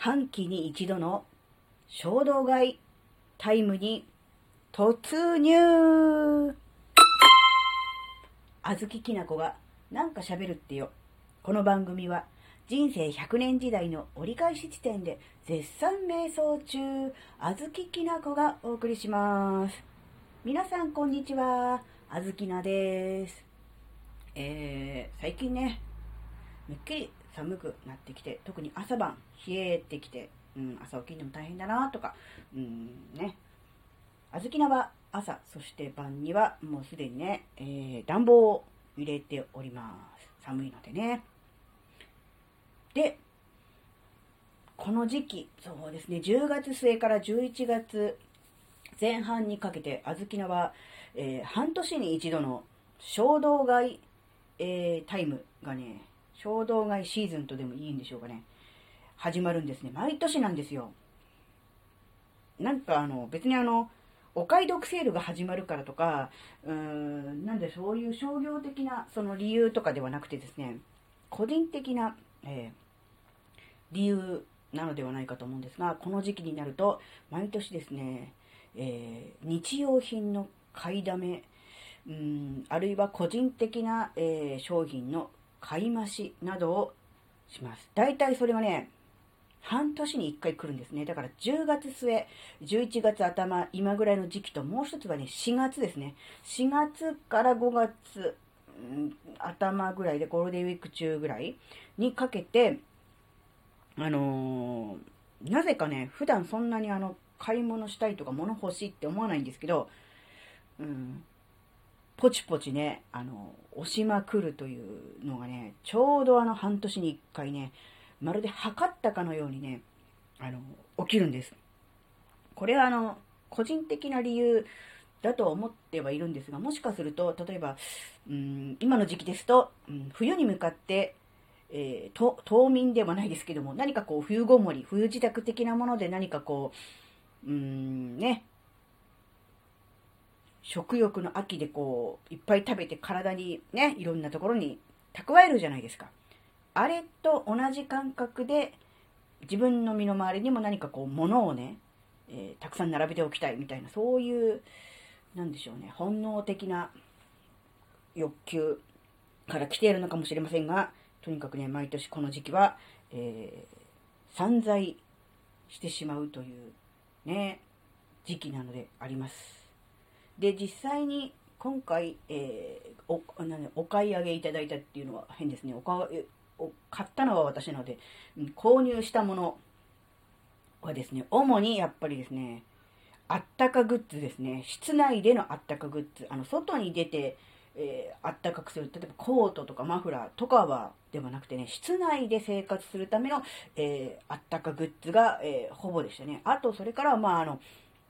半期に一度の衝動買いタイムに突入あずききなこがなんか喋るってよ。この番組は人生100年時代の折り返し地点で絶賛瞑想中、あずききなこがお送りします。皆さんこんにちは。あずきなです。えー、最近ね、めっきり寒くなってきて、特に朝晩冷えてきて、うん、朝起きるのも大変だなとか、うん、ね。あずきなは朝、そして晩にはもうすでにね、えー、暖房を入れております。寒いのでね。で、この時期、そうですね、10月末から11月前半にかけて、あずきなは、えー、半年に一度の衝動買い、えー、タイムがね、衝動買いシーズンとでもいいんでしょうかね。始まるんですね。毎年なんですよ。なんかあの、別にあの、お買い得セールが始まるからとか、うーん、なんでそういう商業的なその理由とかではなくてですね、個人的な、えー、理由なのではないかと思うんですが、この時期になると、毎年ですね、えー、日用品の買いだめ、うん、あるいは個人的な、えー、商品の買い増しなどをします。大体それがね、半年に1回来るんですね。だから10月末、11月頭、今ぐらいの時期と、もう一つがね、4月ですね。4月から5月、うん、頭ぐらいで、ゴールデンウィーク中ぐらいにかけて、あのー、なぜかね、普段そんなにあの、買い物したいとか物欲しいって思わないんですけど、うん、ポチポチね、あの、押しまくるというのがね、ちょうどあの半年に一回ね、まるで測ったかのようにね、あの、起きるんです。これはあの、個人的な理由だと思ってはいるんですが、もしかすると、例えば、うん、今の時期ですと、うん、冬に向かって、えー、冬眠ではないですけども、何かこう、冬ごもり、冬自宅的なもので何かこう、うん、ね、食欲の秋でこう、いっぱい食べて体にね、いろんなところに蓄えるじゃないですか。あれと同じ感覚で、自分の身の回りにも何かこう、物をね、えー、たくさん並べておきたいみたいな、そういう、なんでしょうね、本能的な欲求から来ているのかもしれませんが、とにかくね、毎年この時期は、えー、散財してしまうというね、時期なのであります。で、実際に今回、えー、お、なんお買い上げいただいたっていうのは変ですね。おかお買ったのは私なので、購入したものはですね、主にやっぱりですね、あったかグッズですね。室内でのあったかグッズ。あの、外に出て、えー、あったかくする。例えばコートとかマフラーとかは、ではなくてね、室内で生活するための、えー、あったかグッズが、えー、ほぼでしたね。あと、それから、まあ、あの、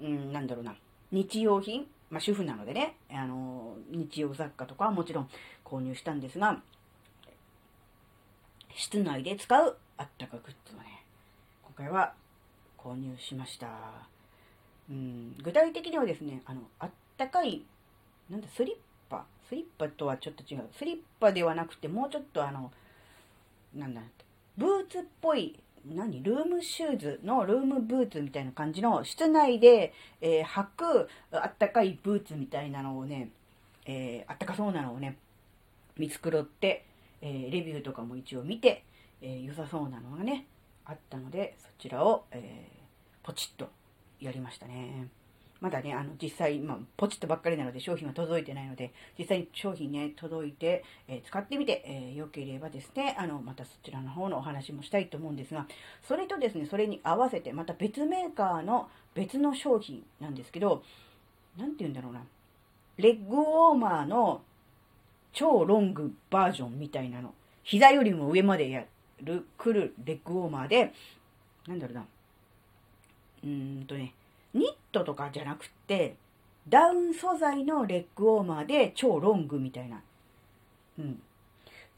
うん、なんだろうな。日用品まあ、主婦なのでね、あの、日用雑貨とかはもちろん購入したんですが、室内で使うあったかグッズをね、今回は購入しました。うん、具体的にはですね、あの、あったかい、なんだ、スリッパ？スリッパとはちょっと違う。スリッパではなくて、もうちょっとあの、なんだ、ブーツっぽい何？ルームシューズのルームブーツみたいな感じの室内で、えー、履くあったかいブーツみたいなのをね、えー、あったかそうなのをね、見繕って、えー、レビューとかも一応見て、えー、良さそうなのがね、あったので、そちらを、えー、ポチッとやりましたね。まだね、あの、実際、ま、ポチッとばっかりなので商品は届いてないので、実際に商品ね、届いて、えー、使ってみて、えー、良ければですね、あの、またそちらの方のお話もしたいと思うんですが、それとですね、それに合わせて、また別メーカーの別の商品なんですけど、なんて言うんだろうな。レッグウォーマーの超ロングバージョンみたいなの。膝よりも上までやる、来るレッグウォーマーで、なんだろうな。うーんとね、トとかじゃなくて、ダウン素材のレッグウォーマーで超ロングみたいな。うん。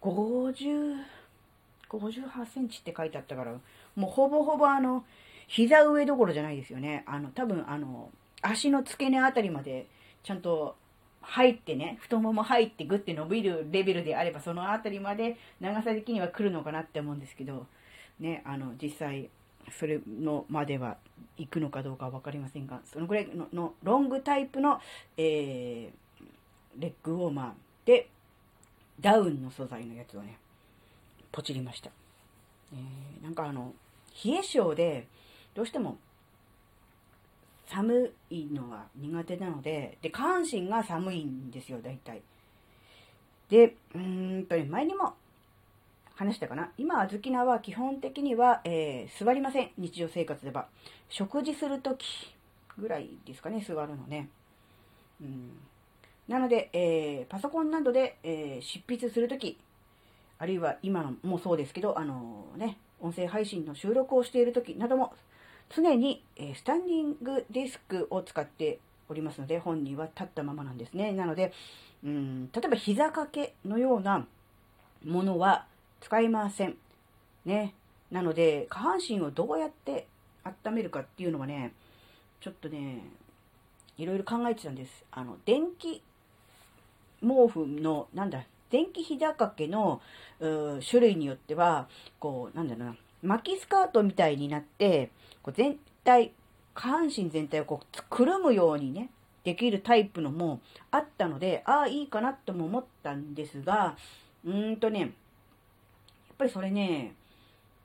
50、58センチって書いてあったから、もうほぼほぼあの、膝上どころじゃないですよね。あの、多分あの、足の付け根あたりまでちゃんと入ってね、太もも入ってグッて伸びるレベルであれば、そのあたりまで長さ的には来るのかなって思うんですけど、ね、あの、実際それのまでは行くのかどうかは分かりませんが、そのぐらいののロングタイプの、えー、レッグウォーマーで、ダウンの素材のやつをね、ポチりました。えー、なんかあの、冷え性で、どうしても寒いのが苦手なので、で、下半身が寒いんですよ、大体。で、うーんとね、前にも話したかな？今、あずきなは基本的には、えー、座りません。日常生活では。食事するときぐらいですかね、座るのね。うん、なので、えー、パソコンなどで、えー、執筆するとき、あるいは今のもそうですけど、あのね、音声配信の収録をしているときなども、常に、えスタンディングディスクを使っておりますので、本人は立ったままなんですね。なので、うん、例えば膝掛けのようなものは使いません。ね。なので、下半身をどうやって温めるかっていうのはね、ちょっとね、いろいろ考えてたんです。あの、電気毛布の、なんだ、電気膝掛けの種類によっては、こう、なんだろうな、巻きスカートみたいになって、こう全体、下半身全体をこう、くるむようにね、できるタイプのもあったので、ああ、いいかなとも思ったんですが、うーんとね、っぱりそれね、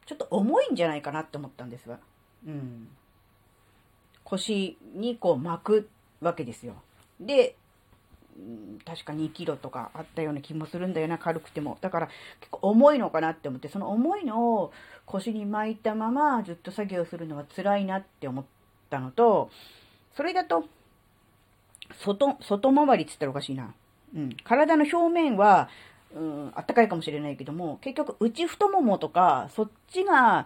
ちょっと重いんじゃないかなって思ったんですわ。うん。腰にこう巻くわけですよ。で、確か2キロとかあったような気もするんだよな、軽くても。だから結構重いのかなって思って、その重いのを腰に巻いたままずっと作業するのは辛いなって思ったのと、それだと、外、外回りって言ったらおかしいな。うん。体の表面は、うん、あったかいかもしれないけども、結局内太ももとか、そっちが、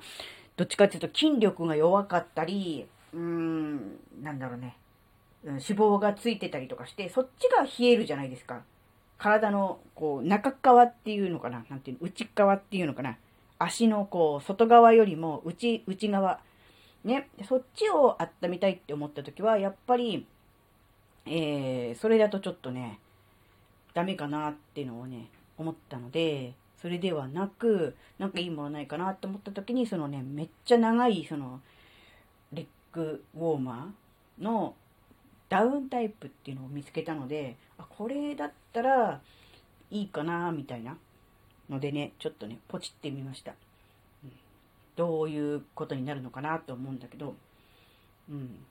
どっちかっていうと筋力が弱かったり、うーん、なんだろうね。脂肪がついてたりとかして、そっちが冷えるじゃないですか。体の、こう、中側っていうのかな？なんていうの？内側っていうのかな？足の、こう、外側よりも内、内側。ね？そっちを温めたいって思った時は、やっぱり、えー、それだとちょっとね、ダメかなっていうのをね、思ったので、それではなく、なんかいいものないかなって思った時に、そのね、めっちゃ長い、その、レッグウォーマーのダウンタイプっていうのを見つけたので、あ、これだったらいいかな、みたいなのでね、ちょっとね、ポチってみました。うん、どういうことになるのかなと思うんだけど、うん。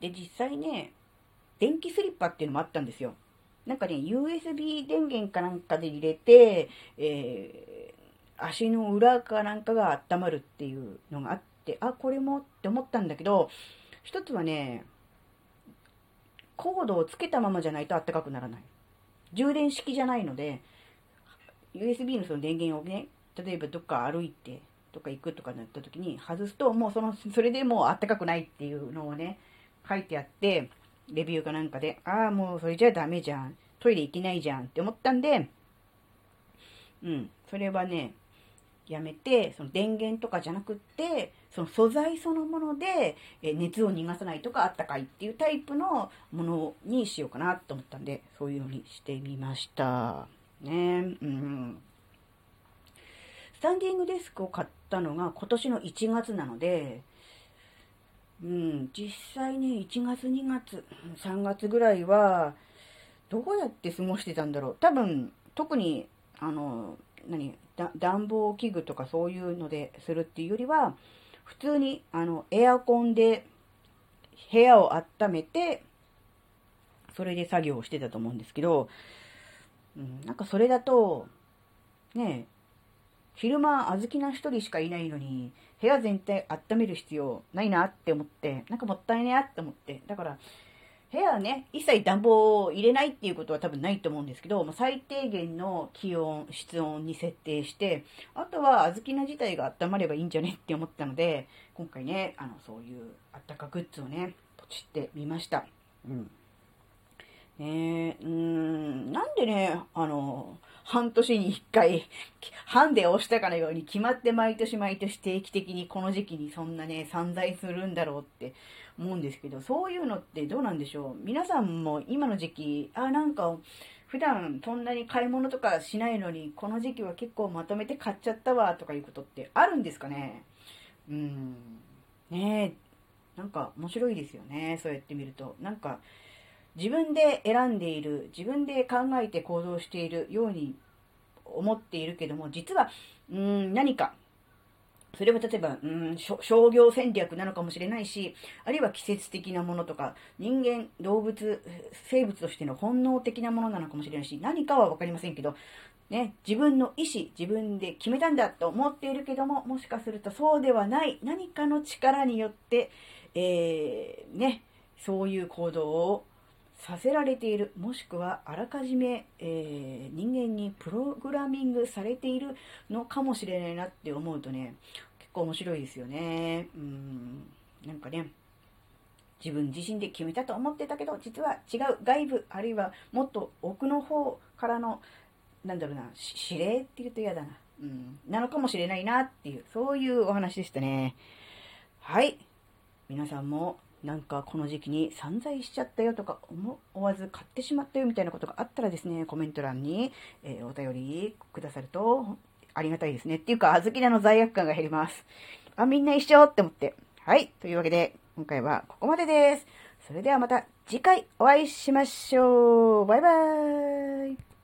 で、実際ね、電気スリッパっていうのもあったんですよ。なんかね、USB 電源かなんかで入れて、えー、足の裏かなんかが温まるっていうのがあって、あ、これもって思ったんだけど、一つはね、コードをつけたままじゃないとあったかくならない。充電式じゃないので、USB のその電源をね、例えばどっか歩いて、とか行くとかなった時に外すと、もうその、それでもうあったかくないっていうのをね、書いてあって、レビューかなんかで、ああ、もうそれじゃダメじゃん。トイレ行けないじゃんって思ったんで、うん、それはね、やめて、その電源とかじゃなくって、その素材そのもので、え熱を逃がさないとかあったかいっていうタイプのものにしようかなと思ったんで、そういうのにしてみました。ねうん。スタンディングデスクを買ったのが今年の1月なので、うん、実際ね、1月、2月、3月ぐらいは、どうやって過ごしてたんだろう。多分、特に、あの、何、暖房器具とかそういうのでするっていうよりは、普通に、あの、エアコンで部屋を温めて、それで作業をしてたと思うんですけど、うん、なんかそれだと、ね昼間、あずきな一人しかいないのに、部屋全体温める必要ないなって思って、なんかもったいねやって思って、だから、部屋はね、一切暖房を入れないっていうことは多分ないと思うんですけど、まあ、最低限の気温、室温に設定して、あとは小豆菜自体が温まればいいんじゃねって思ったので、今回ね、あの、そういうあったかグッズをね、ポチってみました。うん。ねえ、うん、なんでね、あの、半年に一回、ハンデをしたかのように決まって毎年毎年定期的にこの時期にそんなね、散財するんだろうって思うんですけど、そういうのってどうなんでしょう？皆さんも今の時期、あ、なんか、普段そんなに買い物とかしないのに、この時期は結構まとめて買っちゃったわとかいうことってあるんですかね？うん。ねえ、なんか面白いですよね。そうやって見ると。なんか、自分で選んでいる、自分で考えて行動しているように思っているけども、実は、うん、何か、それは例えば、うん、商業戦略なのかもしれないし、あるいは季節的なものとか、人間、動物、生物としての本能的なものなのかもしれないし、何かはわかりませんけど、ね、自分の意思、自分で決めたんだと思っているけども、もしかするとそうではない何かの力によって、えー、ね、そういう行動をさせられている、もしくはあらかじめ、えー、人間にプログラミングされているのかもしれないなって思うとね、結構面白いですよね。うん、なんかね、自分自身で決めたと思ってたけど、実は違う外部、あるいはもっと奥の方からの、なんだろうな、指令って言うと嫌だな。うん、なのかもしれないなっていう、そういうお話でしたね。はい。皆さんもなんかこの時期に散財しちゃったよとか思わず買ってしまったよみたいなことがあったらですね、コメント欄に、えー、お便りくださるとありがたいですね。っていうか、あずきなの罪悪感が減ります。あ、みんな一緒って思って。はい。というわけで、今回はここまでです。それではまた次回お会いしましょう。バイバーイ。